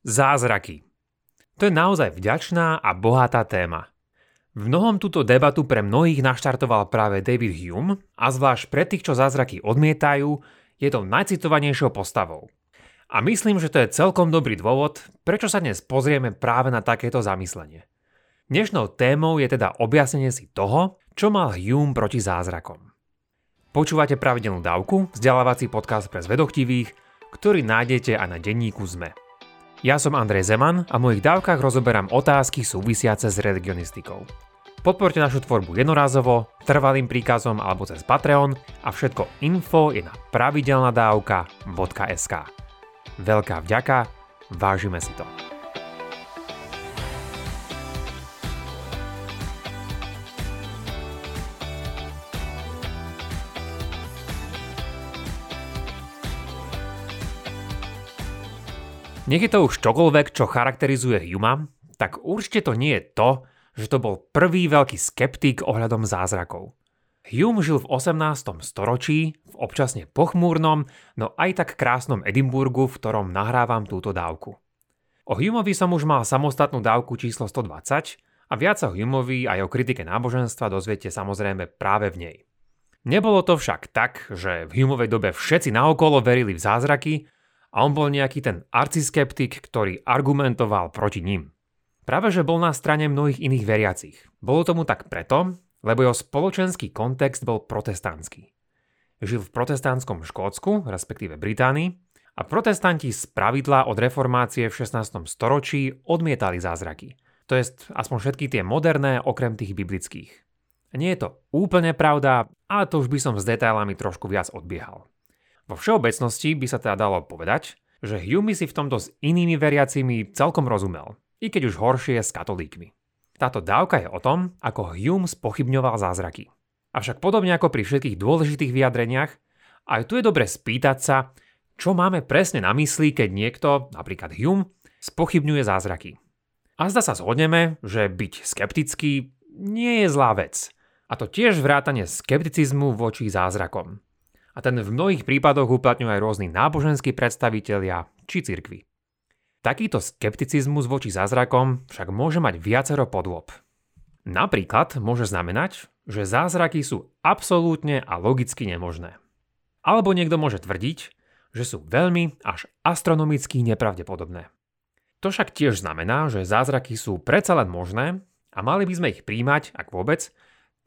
Zázraky. To je naozaj vďačná a bohatá téma. V mnohom túto debatu pre mnohých naštartoval práve David Hume a zvlášť pre tých, čo zázraky odmietajú, je to najcitovanejšou postavou. A myslím, že to je celkom dobrý dôvod, prečo sa dnes pozrieme práve na takéto zamyslenie. Dnešnou témou je teda objasnenie si toho, čo mal Hume proti zázrakom. Počúvate pravidelnú dávku, vzdelávací podcast pre zvedochtivých, ktorý nájdete aj na denníku ZME. Ja som Andrej Zeman a v mojich dávkach rozoberám otázky súvisiace s religionistikou. Podporte našu tvorbu jednorázovo, trvalým príkazom alebo cez Patreon a všetko info je na pravidelnadavka.sk. Veľká vďaka, vážime si to. Nech je to už čokoľvek, čo charakterizuje Huma, tak určite to nie je to, že to bol prvý veľký skeptik ohľadom zázrakov. Hume žil v 18. storočí, v občasne pochmúrnom, no aj tak krásnom Edimburgu, v ktorom nahrávam túto dávku. O Humeovi som už mal samostatnú dávku číslo 120 a viac o Humeovi aj o kritike náboženstva dozviete samozrejme práve v nej. Nebolo to však tak, že v Humeovej dobe všetci naokolo verili v zázraky, a on bol nejaký ten arciskeptik, ktorý argumentoval proti ním. Práve že bol na strane mnohých iných veriacich. Bolo tomu tak preto, lebo jeho spoločenský kontext bol protestantský. Žil v protestantskom Škótsku, respektíve Británii, a protestanti z pravidla od reformácie v 16. storočí odmietali zázraky. To jest aspoň všetky tie moderné, okrem tých biblických. Nie je to úplne pravda, ale to už by som s detailami trošku viac odbiehal. Vo všeobecnosti by sa teda dalo povedať, že Hume si v tomto s inými veriacimi celkom rozumel, i keď už horšie s katolíkmi. Táto dávka je o tom, ako Hume spochybňoval zázraky. Avšak podobne ako pri všetkých dôležitých vyjadreniach, aj tu je dobre spýtať sa, čo máme presne na mysli, keď niekto, napríklad Hume, spochybňuje zázraky. A zda sa zhodneme, že byť skeptický nie je zlá vec. A to tiež vrátanie skepticizmu voči zázrakom a ten v mnohých prípadoch uplatňujú aj rôzni náboženskí predstavitelia či cirkvy. Takýto skepticizmus voči zázrakom však môže mať viacero podôb. Napríklad môže znamenať, že zázraky sú absolútne a logicky nemožné. Alebo niekto môže tvrdiť, že sú veľmi až astronomicky nepravdepodobné. To však tiež znamená, že zázraky sú predsa len možné a mali by sme ich príjmať, ak vôbec,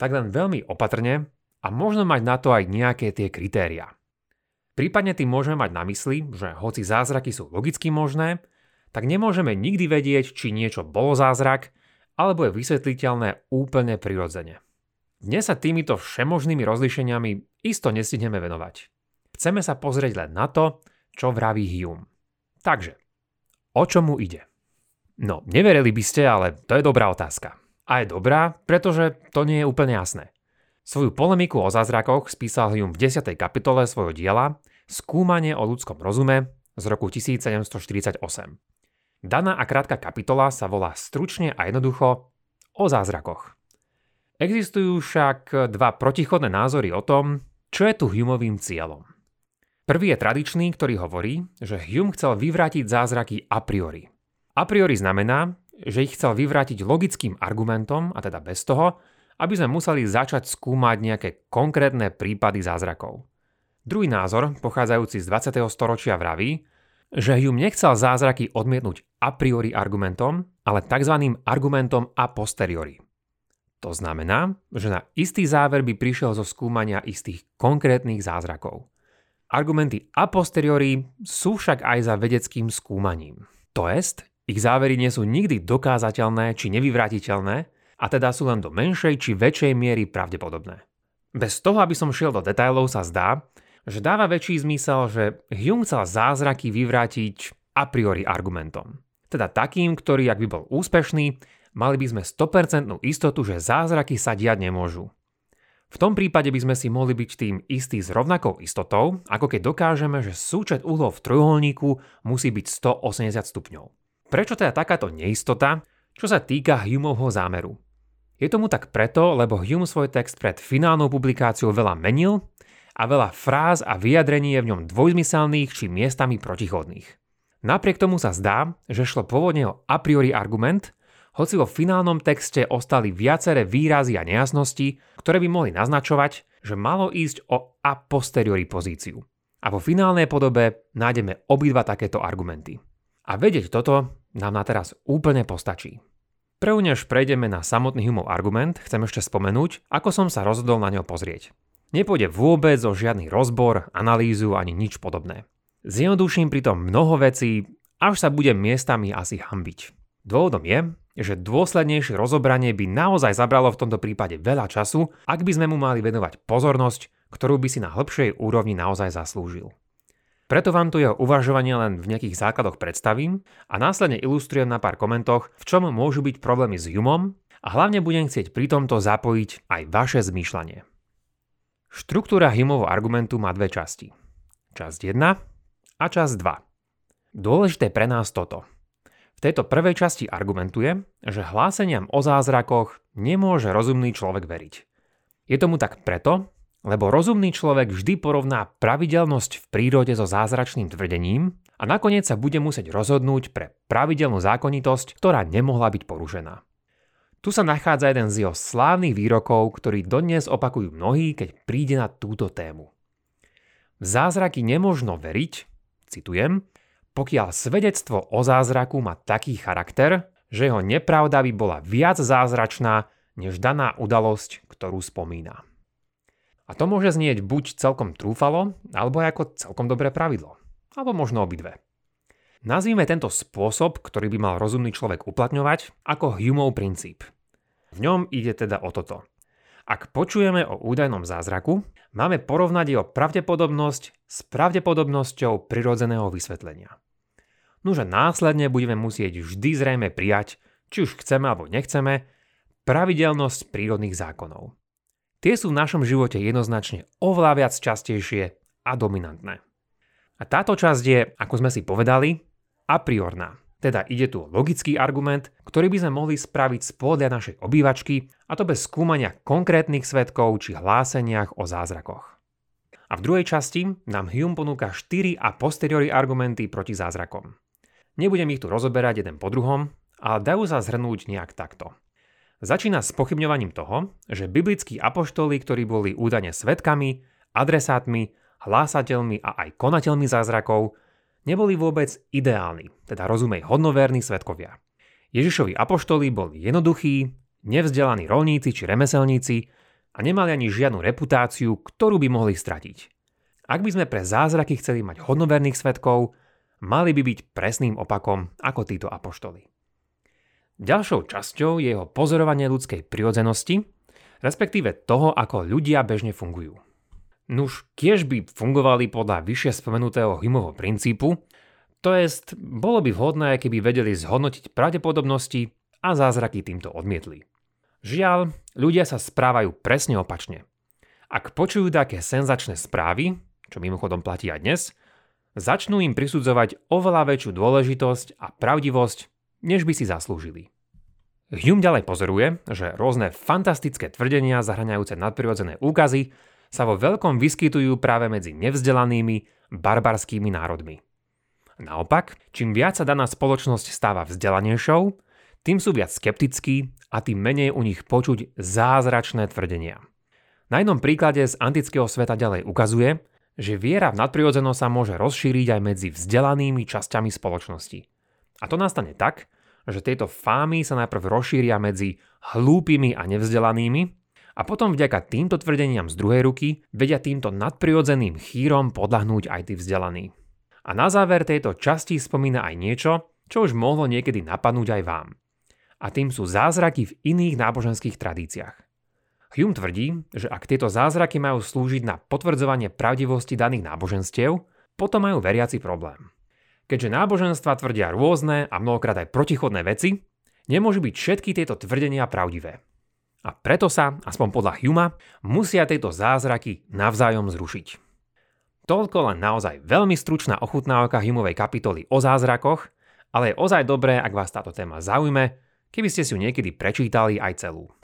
tak len veľmi opatrne a možno mať na to aj nejaké tie kritéria. Prípadne tým môžeme mať na mysli, že hoci zázraky sú logicky možné, tak nemôžeme nikdy vedieť, či niečo bolo zázrak, alebo je vysvetliteľné úplne prirodzene. Dnes sa týmito všemožnými rozlišeniami isto nestihneme venovať. Chceme sa pozrieť len na to, čo vraví Hume. Takže, o čomu ide? No, neverili by ste, ale to je dobrá otázka. A je dobrá, pretože to nie je úplne jasné. Svoju polemiku o zázrakoch spísal Hume v 10. kapitole svojho diela Skúmanie o ľudskom rozume z roku 1748. Daná a krátka kapitola sa volá stručne a jednoducho o zázrakoch. Existujú však dva protichodné názory o tom, čo je tu Humeovým cieľom. Prvý je tradičný, ktorý hovorí, že Hume chcel vyvrátiť zázraky a priori. A priori znamená, že ich chcel vyvrátiť logickým argumentom, a teda bez toho, aby sme museli začať skúmať nejaké konkrétne prípady zázrakov. Druhý názor, pochádzajúci z 20. storočia vraví, že Hume nechcel zázraky odmietnúť a priori argumentom, ale tzv. argumentom a posteriori. To znamená, že na istý záver by prišiel zo skúmania istých konkrétnych zázrakov. Argumenty a posteriori sú však aj za vedeckým skúmaním. To jest, ich závery nie sú nikdy dokázateľné či nevyvratiteľné, a teda sú len do menšej či väčšej miery pravdepodobné. Bez toho, aby som šiel do detailov, sa zdá, že dáva väčší zmysel, že Hume chcel zázraky vyvrátiť a priori argumentom. Teda takým, ktorý, ak by bol úspešný, mali by sme 100% istotu, že zázraky sa diať nemôžu. V tom prípade by sme si mohli byť tým istí s rovnakou istotou, ako keď dokážeme, že súčet uhlov v trojuholníku musí byť 180 stupňov. Prečo teda takáto neistota, čo sa týka Humeovho zámeru? Je tomu tak preto, lebo Hume svoj text pred finálnou publikáciou veľa menil a veľa fráz a vyjadrení je v ňom dvojzmyselných či miestami protichodných. Napriek tomu sa zdá, že šlo pôvodne o a priori argument, hoci vo finálnom texte ostali viaceré výrazy a nejasnosti, ktoré by mohli naznačovať, že malo ísť o a posteriori pozíciu. A vo finálnej podobe nájdeme obidva takéto argumenty. A vedieť toto nám na teraz úplne postačí. Prv než prejdeme na samotný Humeov argument, chcem ešte spomenúť, ako som sa rozhodol na ňo pozrieť. Nepôjde vôbec o žiadny rozbor, analýzu ani nič podobné. Zjednoduším pritom mnoho vecí, až sa budem miestami asi hambiť. Dôvodom je, že dôslednejšie rozobranie by naozaj zabralo v tomto prípade veľa času, ak by sme mu mali venovať pozornosť, ktorú by si na hĺbšej úrovni naozaj zaslúžil. Preto vám tu jeho uvažovanie len v nejakých základoch predstavím a následne ilustrujem na pár komentoch, v čom môžu byť problémy s Humom a hlavne budem chcieť pri tomto zapojiť aj vaše zmýšľanie. Štruktúra Humovho argumentu má dve časti. Časť 1 a časť 2. Dôležité pre nás toto. V tejto prvej časti argumentuje, že hláseniam o zázrakoch nemôže rozumný človek veriť. Je tomu tak preto, lebo rozumný človek vždy porovná pravidelnosť v prírode so zázračným tvrdením a nakoniec sa bude musieť rozhodnúť pre pravidelnú zákonitosť, ktorá nemohla byť porušená. Tu sa nachádza jeden z jeho slávnych výrokov, ktorý dodnes opakujú mnohí, keď príde na túto tému. V zázraky nemožno veriť, citujem, pokiaľ svedectvo o zázraku má taký charakter, že jeho nepravda by bola viac zázračná než daná udalosť, ktorú spomína. A to môže znieť buď celkom trúfalo, alebo ako celkom dobré pravidlo. Alebo možno obidve. Nazvime tento spôsob, ktorý by mal rozumný človek uplatňovať, ako Humeov princíp. V ňom ide teda o toto. Ak počujeme o údajnom zázraku, máme porovnať jeho pravdepodobnosť s pravdepodobnosťou prirodzeného vysvetlenia. Nože následne budeme musieť vždy zrejme prijať, či už chceme alebo nechceme, pravidelnosť prírodných zákonov. Tie sú v našom živote jednoznačne oveľa viac častejšie a dominantné. A táto časť je, ako sme si povedali, a priorná. Teda ide tu o logický argument, ktorý by sme mohli spraviť z našej obývačky a to bez skúmania konkrétnych svetkov či hláseniach o zázrakoch. A v druhej časti nám Hume ponúka 4 a posteriori argumenty proti zázrakom. Nebudem ich tu rozoberať jeden po druhom, ale dajú sa zhrnúť nejak takto. Začína s pochybňovaním toho, že biblickí apoštoli, ktorí boli údajne svetkami, adresátmi, hlásateľmi a aj konateľmi zázrakov, neboli vôbec ideálni, teda rozumej hodnoverní svetkovia. Ježišovi apoštoli boli jednoduchí, nevzdelaní rolníci či remeselníci a nemali ani žiadnu reputáciu, ktorú by mohli stratiť. Ak by sme pre zázraky chceli mať hodnoverných svetkov, mali by byť presným opakom ako títo apoštoli. Ďalšou časťou je jeho pozorovanie ľudskej prirodzenosti, respektíve toho, ako ľudia bežne fungujú. Nuž kiež by fungovali podľa vyššie spomenutého Humovho princípu, to jest, bolo by vhodné, keby vedeli zhodnotiť pravdepodobnosti a zázraky týmto odmietli. Žiaľ, ľudia sa správajú presne opačne. Ak počujú také senzačné správy, čo mimochodom platí aj dnes, začnú im prisudzovať oveľa väčšiu dôležitosť a pravdivosť, než by si zaslúžili. Hume ďalej pozoruje, že rôzne fantastické tvrdenia zahraňajúce nadprirodzené úkazy sa vo veľkom vyskytujú práve medzi nevzdelanými, barbarskými národmi. Naopak, čím viac sa daná spoločnosť stáva vzdelanejšou, tým sú viac skeptickí a tým menej u nich počuť zázračné tvrdenia. Na jednom príklade z antického sveta ďalej ukazuje, že viera v nadprirodzenosť sa môže rozšíriť aj medzi vzdelanými časťami spoločnosti. A to nastane tak, že tieto fámy sa najprv rozšíria medzi hlúpými a nevzdelanými a potom vďaka týmto tvrdeniam z druhej ruky vedia týmto nadprirodzeným chýrom podľahnúť aj tí vzdelaní. A na záver tejto časti spomína aj niečo, čo už mohlo niekedy napadnúť aj vám. A tým sú zázraky v iných náboženských tradíciách. Hume tvrdí, že ak tieto zázraky majú slúžiť na potvrdzovanie pravdivosti daných náboženstiev, potom majú veriaci problém. Keďže náboženstva tvrdia rôzne a mnohokrát aj protichodné veci, nemôžu byť všetky tieto tvrdenia pravdivé. A preto sa, aspoň podľa Huma, musia tieto zázraky navzájom zrušiť. Toľko len naozaj veľmi stručná ochutnávka Humovej kapitoly o zázrakoch, ale je ozaj dobré, ak vás táto téma zaujme, keby ste si ju niekedy prečítali aj celú.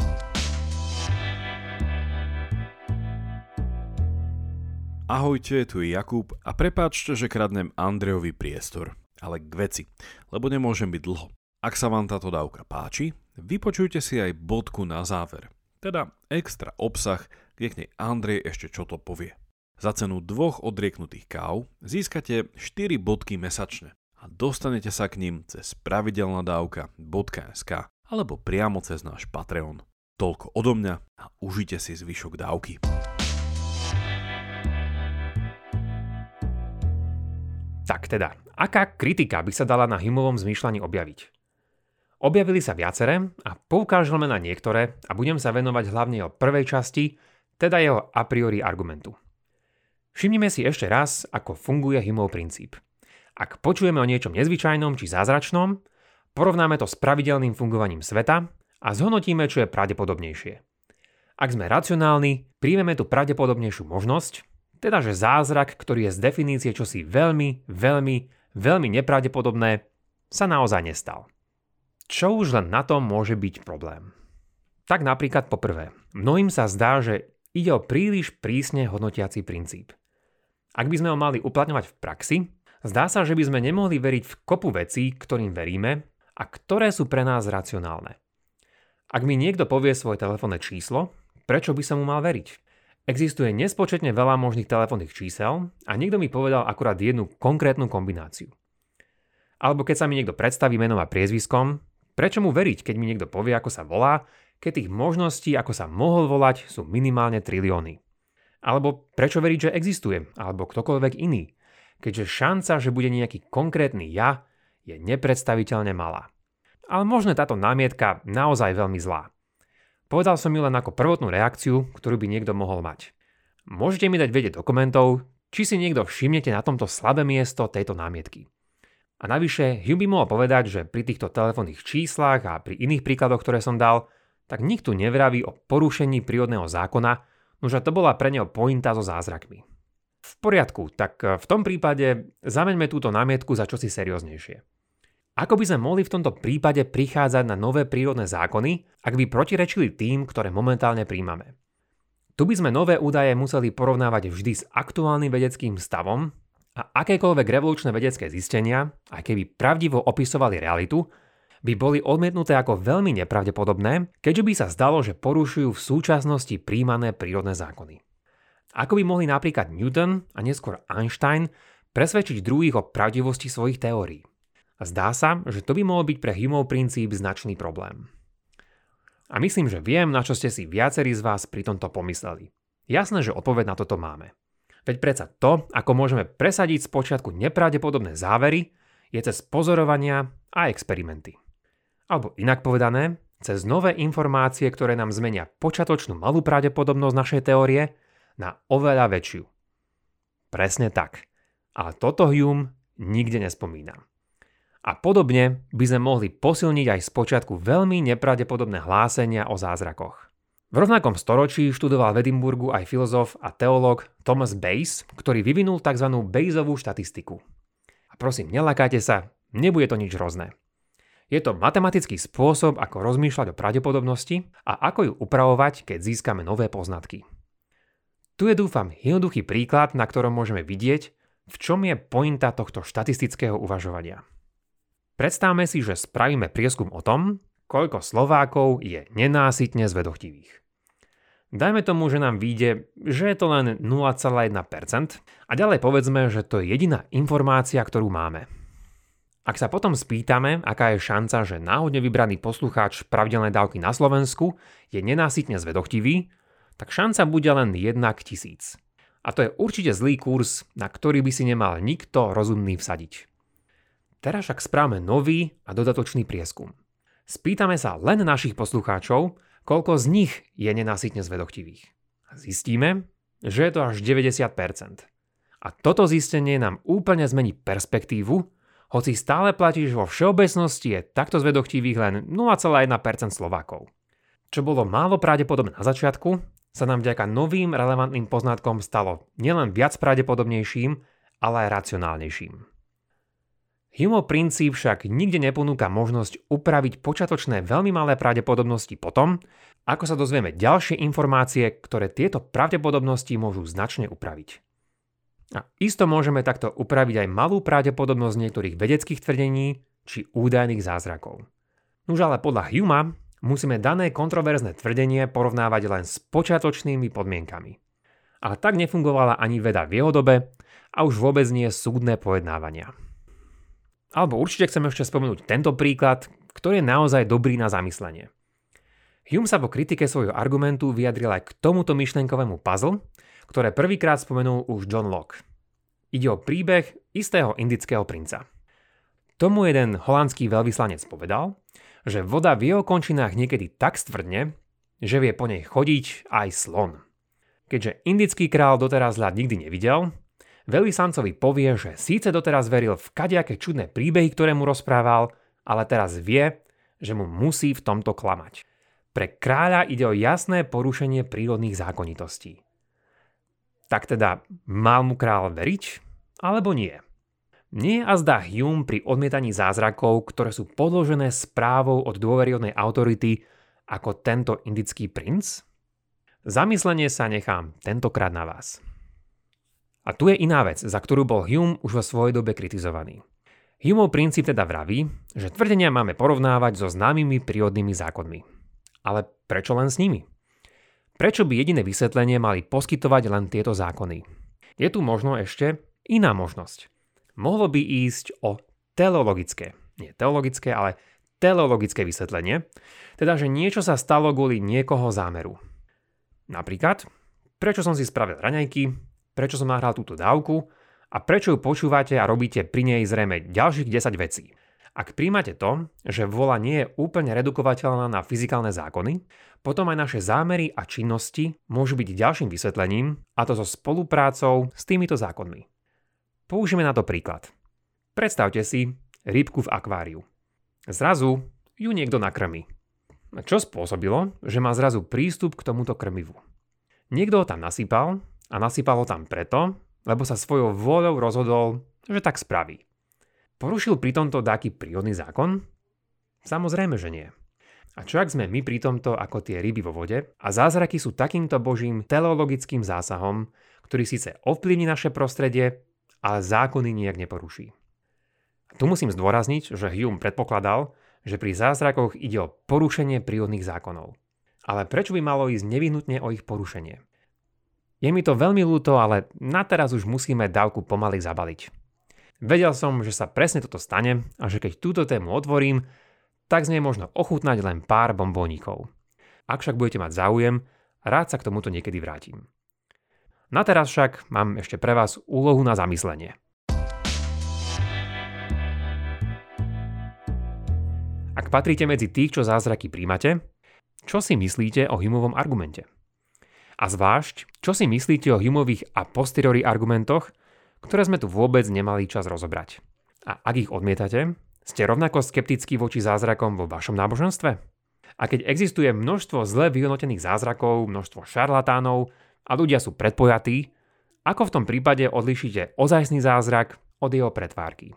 Ahojte, tu je Jakub a prepáčte, že kradnem Andrejovi priestor. ale k veci, lebo nemôžem byť dlho. Ak sa vám táto dávka páči, vypočujte si aj bodku na záver, teda extra obsah, kde k nej Andrej ešte čo to povie. Za cenu dvoch odrieknutých káv získate 4 bodky mesačne a dostanete sa k ním cez pravidelnadavka.sk alebo priamo cez náš Patreon. Toľko odo mňa a užite si zvyšok dávky. Tak teda, aká kritika by sa dala na Humovom zmýšľaní objaviť? Objavili sa viaceré a poukážeme na niektoré a budem sa venovať hlavne o prvej časti, teda jeho a priori argumentu. Všimnime si ešte raz, ako funguje Humov princíp. Ak počujeme o niečom nezvyčajnom či zázračnom, porovnáme to s pravidelným fungovaním sveta a zhodnotíme, čo je pravdepodobnejšie. Ak sme racionálni, príjmeme tú pravdepodobnejšiu možnosť teda, že zázrak, ktorý je z definície čosi veľmi, veľmi, veľmi nepravdepodobné, sa naozaj nestal. Čo už len na tom môže byť problém? Tak napríklad poprvé, mnohým sa zdá, že ide o príliš prísne hodnotiaci princíp. Ak by sme ho mali uplatňovať v praxi, zdá sa, že by sme nemohli veriť v kopu vecí, ktorým veríme a ktoré sú pre nás racionálne. Ak mi niekto povie svoje telefónne číslo, prečo by som mu mal veriť? Existuje nespočetne veľa možných telefónnych čísel a niekto mi povedal akurát jednu konkrétnu kombináciu. Alebo keď sa mi niekto predstaví menom a priezviskom, prečo mu veriť, keď mi niekto povie, ako sa volá, keď tých možností, ako sa mohol volať, sú minimálne trilióny. Alebo prečo veriť, že existuje, alebo ktokoľvek iný, keďže šanca, že bude nejaký konkrétny ja, je nepredstaviteľne malá. Ale možno táto námietka naozaj veľmi zlá. Povedal som ju len ako prvotnú reakciu, ktorú by niekto mohol mať. Môžete mi dať vedieť dokumentov, či si niekto všimnete na tomto slabé miesto tejto námietky. A navyše, Hugh by mohol povedať, že pri týchto telefónnych číslach a pri iných príkladoch, ktoré som dal, tak nikto nevraví o porušení prírodného zákona, nože to bola pre neho pointa so zázrakmi. V poriadku, tak v tom prípade zameňme túto námietku za čosi serióznejšie. Ako by sme mohli v tomto prípade prichádzať na nové prírodné zákony, ak by protirečili tým, ktoré momentálne príjmame? Tu by sme nové údaje museli porovnávať vždy s aktuálnym vedeckým stavom a akékoľvek revolučné vedecké zistenia, aj keby pravdivo opisovali realitu, by boli odmietnuté ako veľmi nepravdepodobné, keďže by sa zdalo, že porušujú v súčasnosti príjmané prírodné zákony. Ako by mohli napríklad Newton a neskôr Einstein presvedčiť druhých o pravdivosti svojich teórií? A zdá sa, že to by mohol byť pre Humeov princíp značný problém. A myslím, že viem, na čo ste si viacerí z vás pri tomto pomysleli. Jasné, že odpoveď na toto máme. Veď predsa to, ako môžeme presadiť z počiatku nepravdepodobné závery, je cez pozorovania a experimenty. Alebo inak povedané, cez nové informácie, ktoré nám zmenia počiatočnú malú pravdepodobnosť našej teórie na oveľa väčšiu. Presne tak. Ale toto Hume nikde nespomína. A podobne by sme mohli posilniť aj z počiatku veľmi nepravdepodobné hlásenia o zázrakoch. V rovnakom storočí študoval v Edimburgu aj filozof a teológ Thomas Bayes, ktorý vyvinul tzv. Bayesovú štatistiku. A prosím, nelakajte sa, nebude to nič hrozné. Je to matematický spôsob, ako rozmýšľať o pravdepodobnosti a ako ju upravovať, keď získame nové poznatky. Tu je dúfam jednoduchý príklad, na ktorom môžeme vidieť, v čom je pointa tohto štatistického uvažovania. Predstavme si, že spravíme prieskum o tom, koľko Slovákov je nenásytne zvedochtivých. Dajme tomu, že nám vyjde, že je to len 0,1% a ďalej povedzme, že to je jediná informácia, ktorú máme. Ak sa potom spýtame, aká je šanca, že náhodne vybraný poslucháč pravidelnej dávky na Slovensku je nenásytne zvedochtivý, tak šanca bude len 1 k tisíc. A to je určite zlý kurz, na ktorý by si nemal nikto rozumný vsadiť. Teraz však správame nový a dodatočný prieskum. Spýtame sa len našich poslucháčov, koľko z nich je nenásytne zvedochtivých. Zistíme, že je to až 90%. A toto zistenie nám úplne zmení perspektívu, hoci stále platí, že vo všeobecnosti je takto zvedochtivých len 0,1% Slovákov. Čo bolo málo pravdepodobné na začiatku, sa nám vďaka novým relevantným poznatkom stalo nielen viac pravdepodobnejším, ale aj racionálnejším. Humeov princíp však nikde neponúka možnosť upraviť počiatočné veľmi malé pravdepodobnosti potom, ako sa dozvieme ďalšie informácie, ktoré tieto pravdepodobnosti môžu značne upraviť. A isto môžeme takto upraviť aj malú pravdepodobnosť niektorých vedeckých tvrdení či údajných zázrakov. Nuž ale podľa Huma musíme dané kontroverzné tvrdenie porovnávať len s počiatočnými podmienkami. Ale tak nefungovala ani veda v jeho dobe a už vôbec nie súdne pojednávania. Alebo určite chcem ešte spomenúť tento príklad, ktorý je naozaj dobrý na zamyslenie. Hume sa po kritike svojho argumentu vyjadril aj k tomuto myšlenkovému puzzle, ktoré prvýkrát spomenul už John Locke. Ide o príbeh istého indického princa. Tomu jeden holandský veľvyslanec povedal, že voda v jeho končinách niekedy tak stvrdne, že vie po nej chodiť aj slon. Keďže indický král doteraz ľad nikdy nevidel, veľvyslancovi povie, že síce doteraz veril v kadejaké čudné príbehy, ktoré mu rozprával, ale teraz vie, že mu musí v tomto klamať. Pre kráľa ide o jasné porušenie prírodných zákonitostí. Tak teda mal mu král veriť, alebo nie? Nie je azda Hume pri odmietaní zázrakov, ktoré sú podložené správou od dôveryhodnej autority ako tento indický princ? Zamyslenie sa nechám tentokrát na vás. A tu je iná vec, za ktorú bol Hume už vo svojej dobe kritizovaný. Humeov princíp teda vraví, že tvrdenia máme porovnávať so známymi prírodnými zákonmi. Ale prečo len s nimi? Prečo by jediné vysvetlenie mali poskytovať len tieto zákony? Je tu možno ešte iná možnosť. Mohlo by ísť o teleologické, nie teologické, ale teleologické vysvetlenie, teda že niečo sa stalo kvôli niekoho zámeru. Napríklad, prečo som si spravil raňajky, prečo som nahral túto dávku a prečo ju počúvate a robíte pri nej zrejme ďalších 10 vecí. Ak príjmate to, že vola nie je úplne redukovateľná na fyzikálne zákony, potom aj naše zámery a činnosti môžu byť ďalším vysvetlením, a to so spoluprácou s týmito zákonmi. Použijeme na to príklad. Predstavte si rybku v akváriu. Zrazu ju niekto nakrmí. Čo spôsobilo, že má zrazu prístup k tomuto krmivu? Niekto ho tam nasypal a nasypal ho tam preto, lebo sa svojou vôľou rozhodol, že tak spraví. Porušil pri tomto dáky prírodný zákon? Samozrejme, že nie. A čo ak sme my pri tomto ako tie ryby vo vode a zázraky sú takýmto božím teleologickým zásahom, ktorý síce ovplyvní naše prostredie, ale zákony nijak neporuší. Tu musím zdôrazniť, že Hume predpokladal, že pri zázrakoch ide o porušenie prírodných zákonov. Ale prečo by malo ísť nevyhnutne o ich porušenie? Je mi to veľmi ľúto, ale na teraz už musíme dávku pomaly zabaliť. Vedel som, že sa presne toto stane a že keď túto tému otvorím, tak z nej možno ochutnať len pár bombónikov. Ak však budete mať záujem, rád sa k tomuto niekedy vrátim. Na teraz však mám ešte pre vás úlohu na zamyslenie. Ak patríte medzi tých, čo zázraky príjmate, čo si myslíte o Humovom argumente? A zvlášť, čo si myslíte o Humových a posteriori argumentoch, ktoré sme tu vôbec nemali čas rozobrať. A ak ich odmietate, ste rovnako skeptickí voči zázrakom vo vašom náboženstve? A keď existuje množstvo zle vyhodnotených zázrakov, množstvo šarlatánov a ľudia sú predpojatí, ako v tom prípade odlišíte ozajstný zázrak od jeho pretvárky?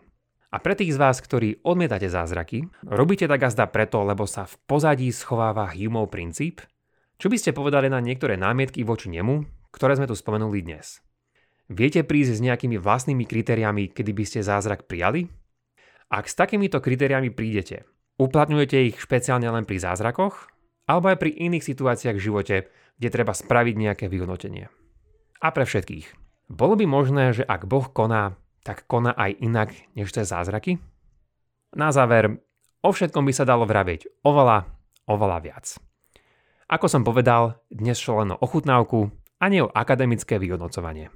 A pre tých z vás, ktorí odmietate zázraky, robíte tak azda preto, lebo sa v pozadí schováva Humeov princíp? Čo by ste povedali na niektoré námietky voči nemu, ktoré sme tu spomenuli dnes? Viete prísť s nejakými vlastnými kritériami, kedy by ste zázrak prijali? Ak s takýmito kritériami prídete, uplatňujete ich špeciálne len pri zázrakoch, alebo aj pri iných situáciách v živote, kde treba spraviť nejaké vyhodnotenie. A pre všetkých. Bolo by možné, že ak Boh koná, tak koná aj inak než cez zázraky? Na záver, o všetkom by sa dalo vraviť oveľa, oveľa viac. Ako som povedal, dnes šlo len o ochutnávku a nie o akademické vyhodnocovanie.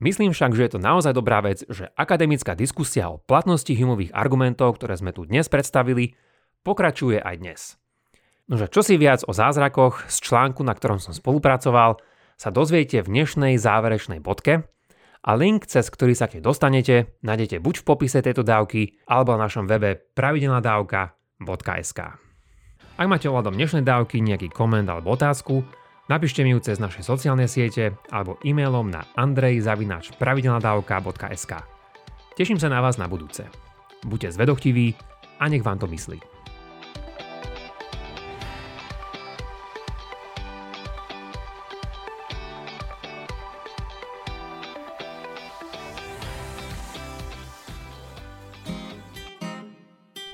Myslím však, že je to naozaj dobrá vec, že akademická diskusia o platnosti Humových argumentov, ktoré sme tu dnes predstavili, pokračuje aj dnes. Nože čo si viac o zázrakoch z článku, na ktorom som spolupracoval, sa dozviete v dnešnej záverečnej bodke a link, cez ktorý sa k nej dostanete, nájdete buď v popise tejto dávky alebo na našom webe pravidelnadavka.sk. Ak máte ohľadom dnešnej dávky nejaký koment alebo otázku, Napíšte mi ju cez naše sociálne siete alebo e-mailom na andrej.pravidelnadavka.sk Teším sa na vás na budúce. Buďte zvedochtiví a nech vám to myslí.